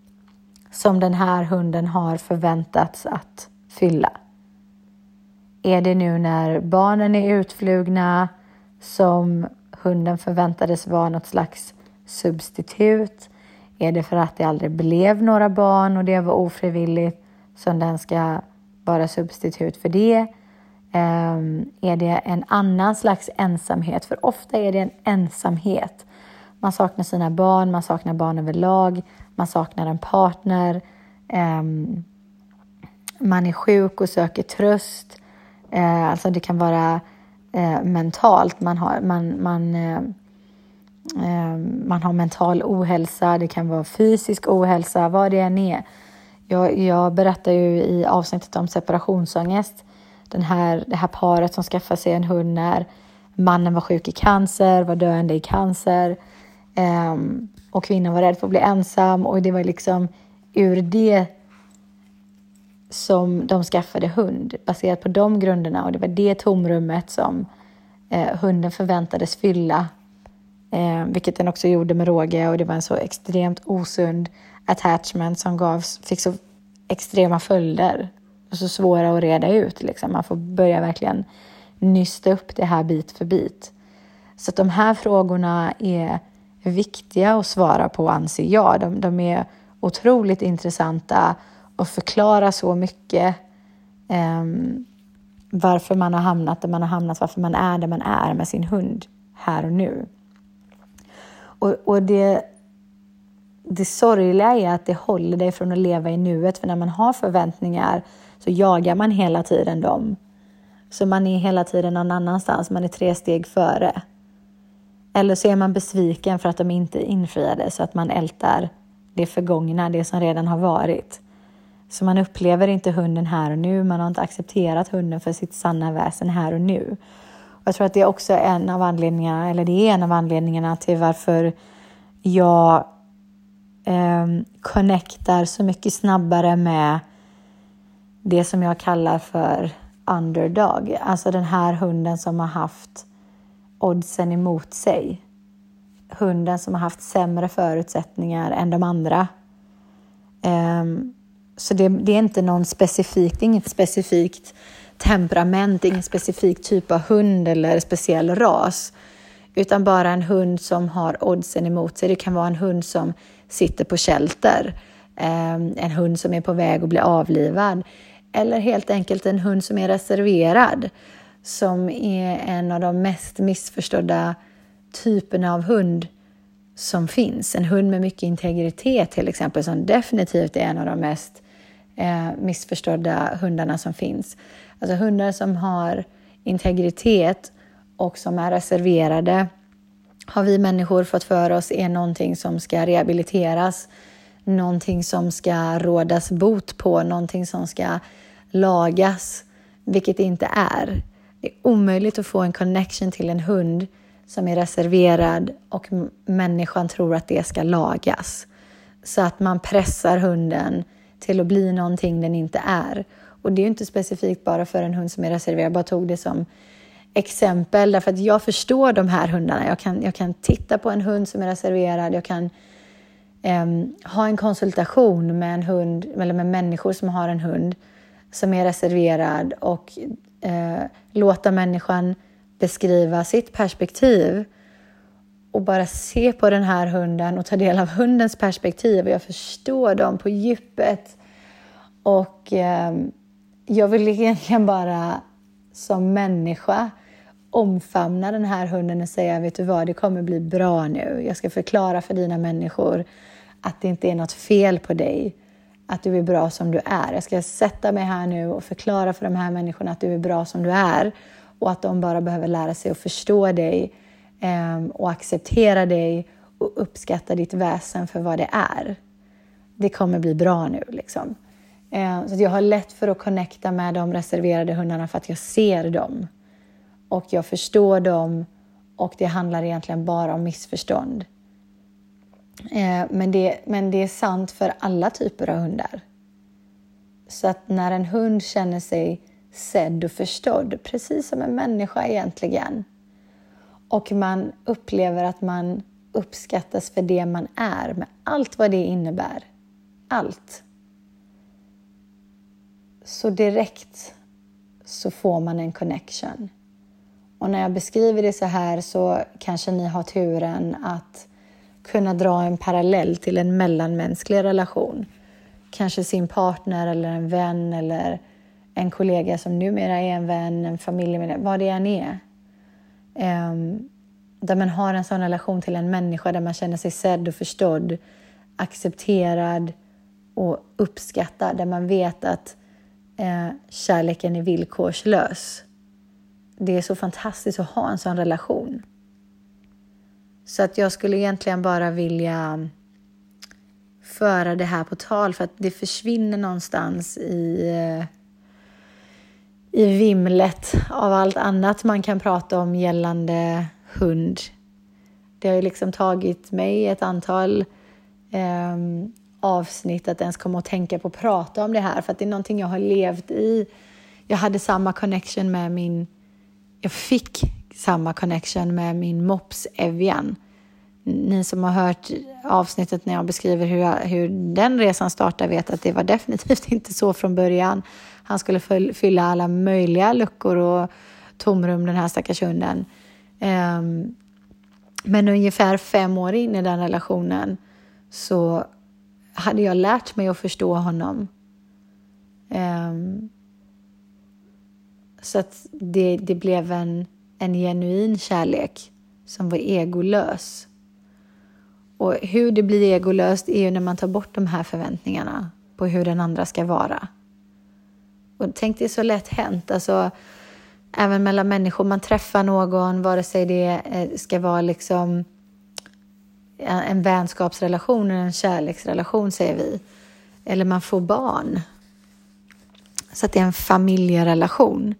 som den här hunden har förväntats att fylla? Är det nu när barnen är utflugna som hunden förväntades vara något slags substitut? Är det för att det aldrig blev några barn och det var ofrivilligt som den ska vara substitut för det? Um, är det en annan slags ensamhet? För ofta är det en ensamhet. Man saknar sina barn, man saknar barn överlag, man saknar en partner. Um, man är sjuk och söker tröst. Uh, alltså det kan vara uh, mentalt. Man har, man, man, uh, man har mental ohälsa, det kan vara fysisk ohälsa, vad det än är. Jag, jag berättar ju i avsnittet om separationsångest. Den här, det här paret som skaffade sig en hund när mannen var sjuk i cancer, var döende i cancer um, och kvinnan var rädd för att bli ensam. Och det var liksom ur det som de skaffade hund baserat på de grunderna. Och det var det tomrummet som eh, hunden förväntades fylla eh, vilket den också gjorde med råge. Och det var en så extremt osund attachment som gavs, fick så extrema följder och så svåra att reda ut. Liksom. Man får börja verkligen nysta upp det här bit för bit. Så att de här frågorna är viktiga att svara på anser jag. De, de är otroligt intressanta och förklarar så mycket um, varför man har hamnat där man har hamnat, varför man är där man är med sin hund här och nu. Och, och det, det sorgliga är att det håller dig från att leva i nuet, för när man har förväntningar så jagar man hela tiden dem. Så man är hela tiden någon annanstans, man är tre steg före. Eller så är man besviken för att de inte infriade så att man ältar det förgångna, det som redan har varit. Så man upplever inte hunden här och nu, man har inte accepterat hunden för sitt sanna väsen här och nu. Och jag tror att det är också en av anledningarna, eller det är en av anledningarna till varför jag eh, connectar så mycket snabbare med det som jag kallar för underdog. Alltså den här hunden som har haft oddsen emot sig. Hunden som har haft sämre förutsättningar än de andra. Um, så det, det, är inte någon specifik, inget specifikt temperament, ingen specifik typ av hund eller speciell ras. Utan bara en hund som har oddsen emot sig. Det kan vara en hund som sitter på shelter. Ehm, en hund som är på väg att bli avlivad eller helt enkelt en hund som är reserverad som är en av de mest missförstådda typerna av hund som finns. En hund med mycket integritet till exempel som definitivt är en av de mest eh, missförstådda hundarna som finns. Alltså hundar som har integritet och som är reserverade har vi människor fått för oss är någonting som ska rehabiliteras, någonting som ska rådas bot på, någonting som ska lagas, vilket det inte är. Det är omöjligt att få en connection till en hund som är reserverad och människan tror att det ska lagas. Så att man pressar hunden till att bli någonting den inte är. Och det är ju inte specifikt bara för en hund som är reserverad, jag bara tog det som exempel därför att jag förstår de här hundarna. Jag kan, jag kan titta på en hund som är reserverad, jag kan um, ha en konsultation med en hund, eller med människor som har en hund som är reserverad och uh, låta människan beskriva sitt perspektiv och bara se på den här hunden och ta del av hundens perspektiv och jag förstår dem på djupet. Och eh, jag vill egentligen bara som människa omfamna den här hunden och säga, vet du vad, det kommer bli bra nu. Jag ska förklara för dina människor att det inte är något fel på dig att du är bra som du är. Jag ska sätta mig här nu och förklara för de här människorna att du är bra som du är och att de bara behöver lära sig att förstå dig ehm, och acceptera dig och uppskatta ditt väsen för vad det är. Det kommer bli bra nu. Liksom. Ehm, så jag har lätt för att connecta med de reserverade hundarna för att jag ser dem. Och jag förstår dem och det handlar egentligen bara om missförstånd. Eh, men, det, men det är sant för alla typer av hundar. Så att när en hund känner sig sedd och förstådd, precis som en människa egentligen, och man upplever att man uppskattas för det man är, med allt vad det innebär. Allt. Så direkt så får man en connection. Och när jag beskriver det så här så kanske ni har turen att kunna dra en parallell till en mellanmänsklig relation. Kanske sin partner eller en vän eller en kollega som numera är en vän, en familjemedlem, vad det än är. Um, där man har en sån relation till en människa där man känner sig sedd och förstådd, accepterad och uppskattad, där man vet att eh, kärleken är villkorslös. Det är så fantastiskt att ha en sån relation. Så att jag skulle egentligen bara vilja föra det här på tal för att det försvinner någonstans i, eh, i vimlet av allt annat man kan prata om gällande hund. Det har ju liksom tagit mig ett antal eh, avsnitt att ens komma och tänka på att prata om det här för att det är någonting jag har levt i. Jag hade samma connection med min... Jag fick samma connection med min mops Evian. Ni som har hört avsnittet när jag beskriver hur, jag, hur den resan startade vet att det var definitivt inte så från början. Han skulle fylla alla möjliga luckor och tomrum, den här stackars hunden. Um, men ungefär fem år in i den relationen så hade jag lärt mig att förstå honom. Um, så att det, det blev en, en genuin kärlek som var egolös. Och hur det blir egolöst är ju när man tar bort de här förväntningarna på hur den andra ska vara. Och tänk, det är så lätt hänt. Alltså, även mellan människor. Man träffar någon, vare sig det eh, ska vara liksom en vänskapsrelation eller en kärleksrelation, säger vi. Eller man får barn. Så att det är en familjerelation.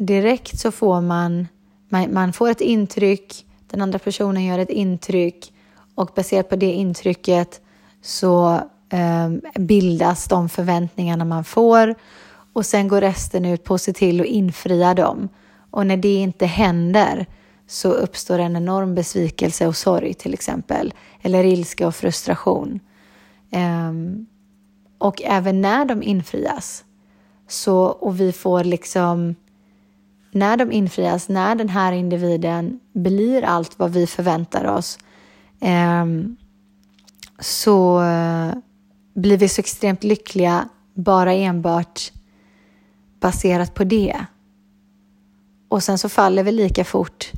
Direkt så får man, man får ett intryck, den andra personen gör ett intryck och baserat på det intrycket så eh, bildas de förväntningarna man får och sen går resten ut på att se till att infria dem. Och när det inte händer så uppstår en enorm besvikelse och sorg till exempel, eller ilska och frustration. Um, och även när de infrias så, och vi får liksom när de infrias, när den här individen blir allt vad vi förväntar oss ehm, så eh, blir vi så extremt lyckliga bara enbart baserat på det. Och sen så faller vi lika fort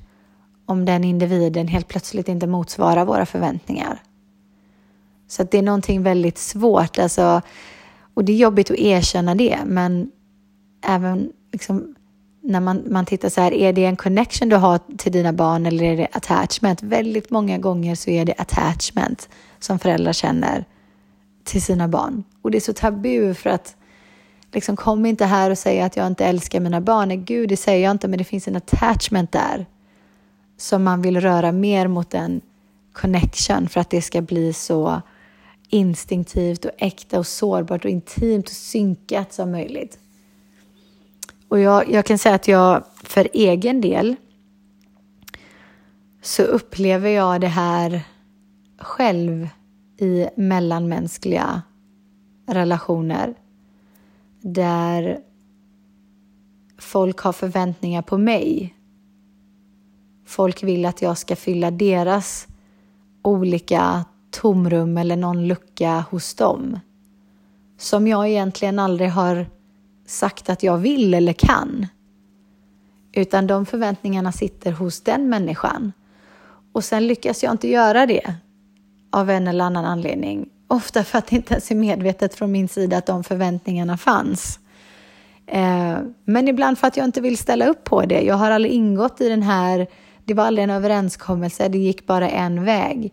om den individen helt plötsligt inte motsvarar våra förväntningar. Så det är någonting väldigt svårt, alltså, och det är jobbigt att erkänna det, men även liksom, när man, man tittar så här, är det en connection du har till dina barn eller är det attachment? Väldigt många gånger så är det attachment som föräldrar känner till sina barn. Och det är så tabu för att liksom, kom inte här och säg att jag inte älskar mina barn. Nej, gud, det säger jag inte, men det finns en attachment där som man vill röra mer mot en connection för att det ska bli så instinktivt och äkta och sårbart och intimt och synkat som möjligt. Och jag, jag kan säga att jag för egen del så upplever jag det här själv i mellanmänskliga relationer där folk har förväntningar på mig. Folk vill att jag ska fylla deras olika tomrum eller någon lucka hos dem som jag egentligen aldrig har sagt att jag vill eller kan. Utan de förväntningarna sitter hos den människan. Och sen lyckas jag inte göra det av en eller annan anledning. Ofta för att det inte ens är medvetet från min sida att de förväntningarna fanns. Eh, men ibland för att jag inte vill ställa upp på det. Jag har aldrig ingått i den här Det var aldrig en överenskommelse, det gick bara en väg.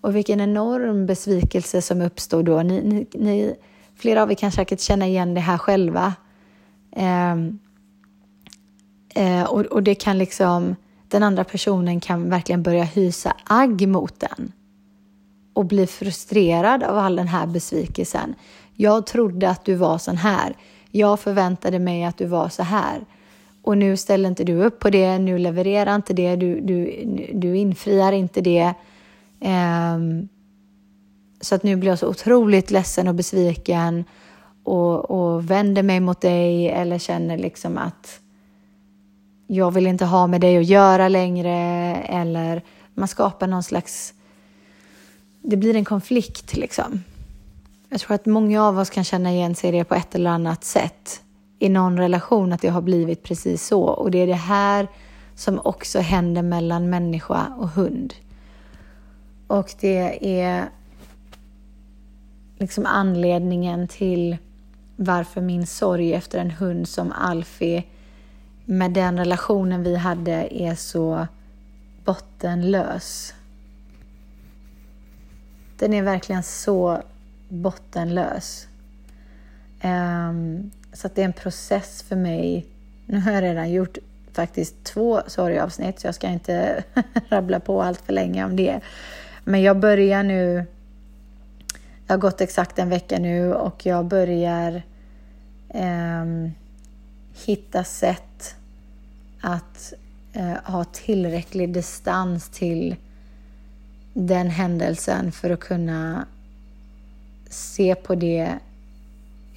Och vilken enorm besvikelse som uppstod då. Ni, ni, ni, flera av er kan säkert känna igen det här själva. Eh, eh, och, och det kan liksom, den andra personen kan verkligen börja hysa agg mot den och bli frustrerad av all den här besvikelsen. Jag trodde att du var sån här. Jag förväntade mig att du var så här. Och nu ställer inte du upp på det, nu levererar inte det, du, du, du infriar inte det. Eh, så att nu blir jag så otroligt ledsen och besviken och, och vänder mig mot dig eller känner liksom att jag vill inte ha med dig att göra längre eller man skapar någon slags... Det blir en konflikt liksom. Jag tror att många av oss kan känna igen sig i det på ett eller annat sätt i någon relation, att det har blivit precis så. Och det är det här som också händer mellan människa och hund. Och det är liksom anledningen till varför min sorg efter en hund som Alfie med den relationen vi hade är så bottenlös. Den är verkligen så bottenlös. Um, så att det är en process för mig. Nu har jag redan gjort faktiskt två sorgavsnitt så jag ska inte rabbla på allt för länge om det. Men jag börjar nu, Jag har gått exakt en vecka nu och jag börjar eh, hitta sätt att eh, ha tillräcklig distans till den händelsen för att kunna se på det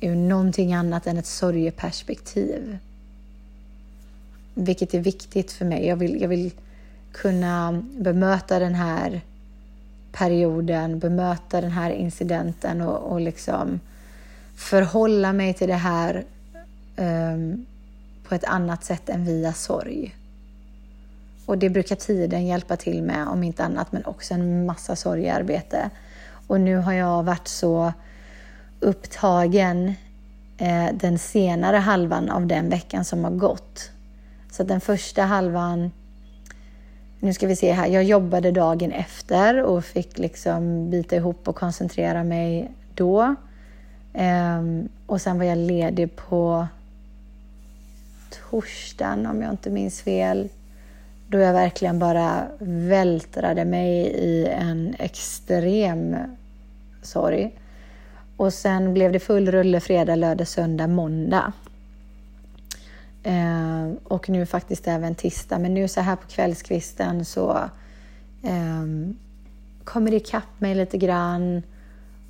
ur någonting annat än ett sorgeperspektiv. Vilket är viktigt för mig. Jag vill, jag vill kunna bemöta den här perioden, bemöta den här incidenten och, och liksom förhålla mig till det här um, på ett annat sätt än via sorg. Och det brukar tiden hjälpa till med, om inte annat, men också en massa sorgearbete. Och nu har jag varit så upptagen eh, den senare halvan av den veckan som har gått. Så den första halvan, nu ska vi se här, jag jobbade dagen efter och fick liksom bita ihop och koncentrera mig då. Um, och sen var jag ledig på torsdagen om jag inte minns fel. Då jag verkligen bara vältrade mig i en extrem sorg. Och sen blev det full rulle fredag, lördag, söndag, måndag. Eh, och nu faktiskt även tisdag. Men nu så här på kvällskvisten så eh, kommer det ikapp mig lite grann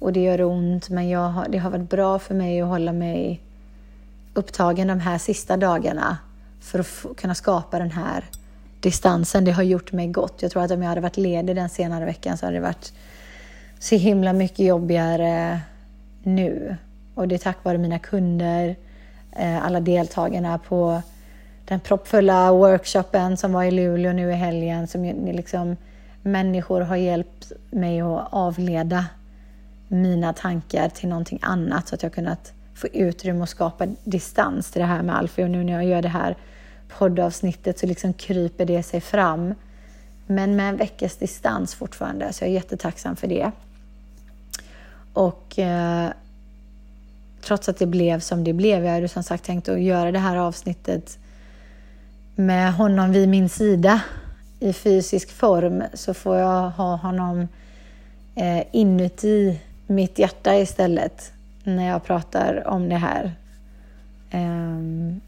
och det gör ont. Men jag har, det har varit bra för mig att hålla mig upptagen de här sista dagarna för att kunna skapa den här distansen. Det har gjort mig gott. Jag tror att om jag hade varit ledig den senare veckan så hade det varit så himla mycket jobbigare nu. Och det är tack vare mina kunder, eh, alla deltagarna på den proppfulla workshopen som var i Luleå nu i helgen. Som liksom, människor har hjälpt mig att avleda mina tankar till någonting annat så att jag kunnat få utrymme och skapa distans till det här med Alfie. Och nu när jag gör det här poddavsnittet så liksom kryper det sig fram. Men med en veckas distans fortfarande, så jag är jättetacksam för det. Och eh, trots att det blev som det blev, jag hade som sagt tänkt att göra det här avsnittet med honom vid min sida i fysisk form så får jag ha honom eh, inuti mitt hjärta istället när jag pratar om det här. Um,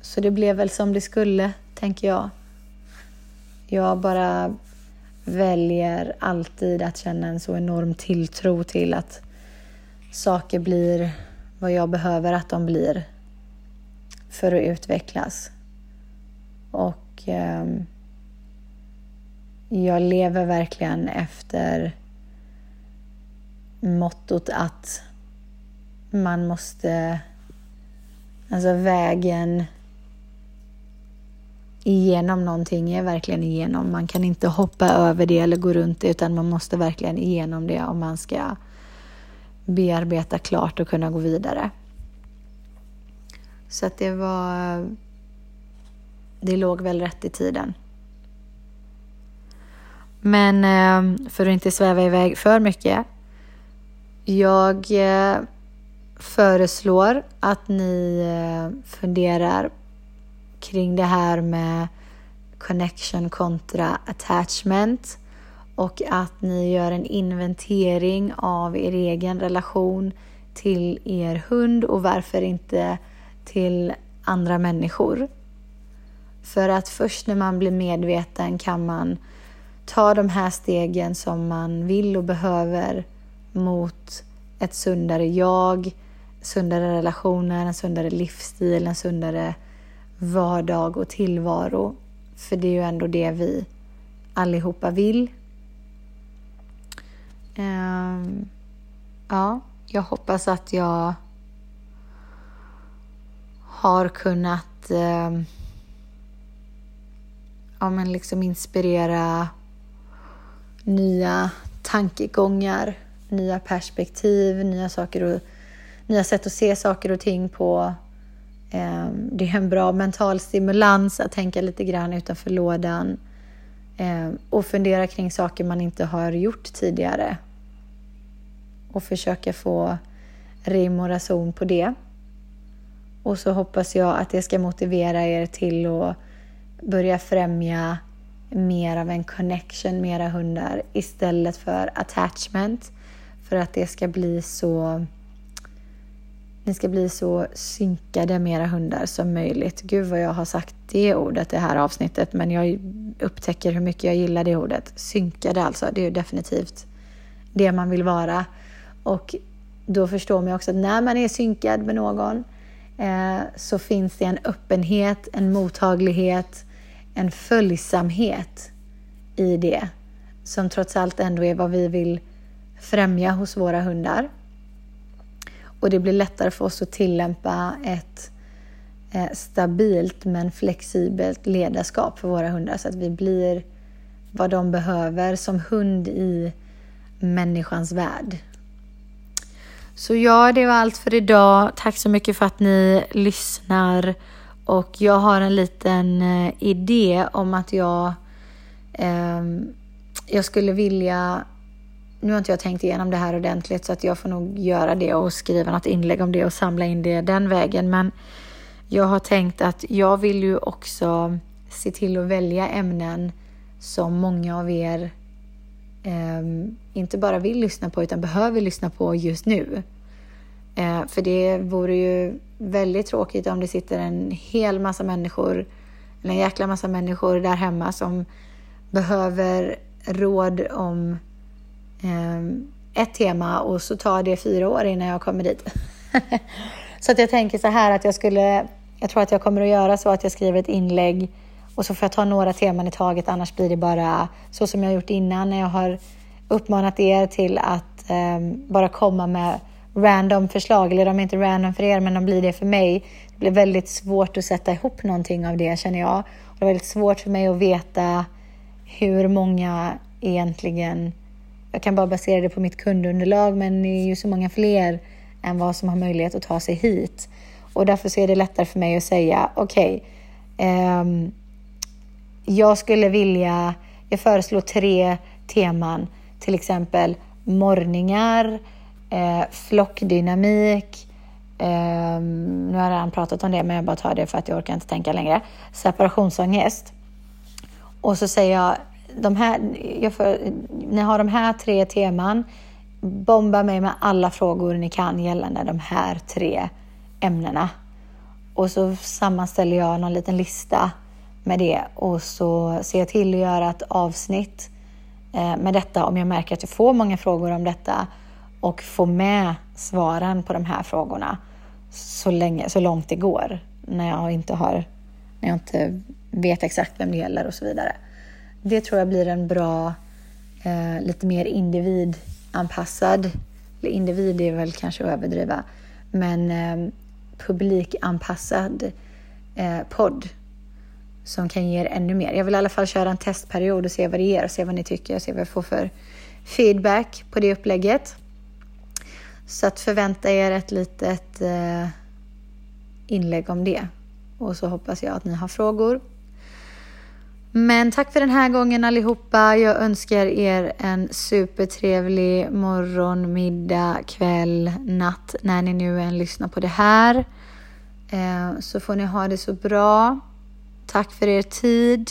så det blev väl som det skulle, tänker jag. Jag bara väljer alltid att känna en så enorm tilltro till att saker blir vad jag behöver att de blir för att utvecklas. Och eh, jag lever verkligen efter mottot att man måste... Alltså vägen igenom någonting är verkligen igenom. Man kan inte hoppa över det eller gå runt det utan man måste verkligen igenom det om man ska bearbeta klart och kunna gå vidare. Så att det var... Det låg väl rätt i tiden. Men eh, för att inte sväva iväg för mycket. Jag eh, föreslår att ni eh, funderar kring det här med connection kontra attachment och att ni gör en inventering av er egen relation till er hund och varför inte till andra människor. För att först när man blir medveten kan man ta de här stegen som man vill och behöver mot ett sundare jag, sundare relationer, en sundare livsstil, en sundare vardag och tillvaro. För det är ju ändå det vi allihopa vill. Um, ja, jag hoppas att jag har kunnat um, ja, men liksom inspirera nya tankegångar, nya perspektiv, nya saker och nya sätt att se saker och ting på. Ehm, det är en bra mental stimulans att tänka lite grann utanför lådan ehm, och fundera kring saker man inte har gjort tidigare och försöka få rim och rason på det. Och så hoppas jag att det ska motivera er till att börja främja mer av en connection, mera hundar istället för attachment. För att det ska bli så ni ska bli så synkade med era hundar som möjligt. Gud vad jag har sagt det ordet det här avsnittet men jag upptäcker hur mycket jag gillar det ordet. Synkade alltså, det är definitivt det man vill vara. Och då förstår man också att när man är synkad med någon eh, så finns det en öppenhet, en mottaglighet, en följsamhet i det som trots allt ändå är vad vi vill främja hos våra hundar. Och det blir lättare för oss att tillämpa ett eh, stabilt men flexibelt ledarskap för våra hundar så att vi blir vad de behöver som hund i människans värld. Så ja, det var allt för idag. Tack så mycket för att ni lyssnar. Och jag har en liten eh, idé om att jag, eh, jag skulle vilja nu har inte jag tänkt igenom det här ordentligt så att jag får nog göra det och skriva något inlägg om det och samla in det den vägen. Men jag har tänkt att jag vill ju också se till att välja ämnen som många av er eh, inte bara vill lyssna på utan behöver lyssna på just nu. Eh, för det vore ju väldigt tråkigt om det sitter en hel massa människor, eller en jäkla massa människor där hemma som behöver råd om Ehm, ett tema och så tar det fyra år innan jag kommer dit. så att jag tänker så här att jag skulle, jag tror att jag kommer att göra så att jag skriver ett inlägg och så får jag ta några teman i taget, annars blir det bara så som jag gjort innan när jag har uppmanat er till att um, bara komma med random förslag, eller de är inte random för er, men de blir det för mig. Det blir väldigt svårt att sätta ihop någonting av det känner jag. Och det är väldigt svårt för mig att veta hur många egentligen... Jag kan bara basera det på mitt kundunderlag, men det är ju så många fler än vad som har möjlighet att ta sig hit. Och därför så är det lättare för mig att säga, okej, okay, um, jag skulle vilja, jag föreslår tre teman, till exempel morgningar, eh, flockdynamik, eh, nu har jag redan pratat om det men jag bara tar det för att jag orkar inte tänka längre, separationsångest. Och så säger jag, de här, jag får, ni har de här tre teman, bomba mig med alla frågor ni kan gällande de här tre ämnena. Och så sammanställer jag någon liten lista med det och så ser jag till att göra ett avsnitt eh, med detta om jag märker att jag får många frågor om detta och får med svaren på de här frågorna så, länge, så långt det går när jag inte har när jag inte vet exakt vem det gäller och så vidare. Det tror jag blir en bra, eh, lite mer individanpassad, eller individ är väl kanske att överdriva, men eh, publikanpassad eh, podd som kan ge er ännu mer. Jag vill i alla fall köra en testperiod och se vad det ger och se vad ni tycker och se vad jag får för feedback på det upplägget. Så att förvänta er ett litet eh, inlägg om det. Och så hoppas jag att ni har frågor. Men tack för den här gången allihopa. Jag önskar er en supertrevlig morgon, middag, kväll, natt när ni nu än lyssnar på det här. Eh, så får ni ha det så bra. Tack för er tid.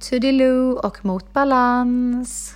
Toodiloo och mot balans.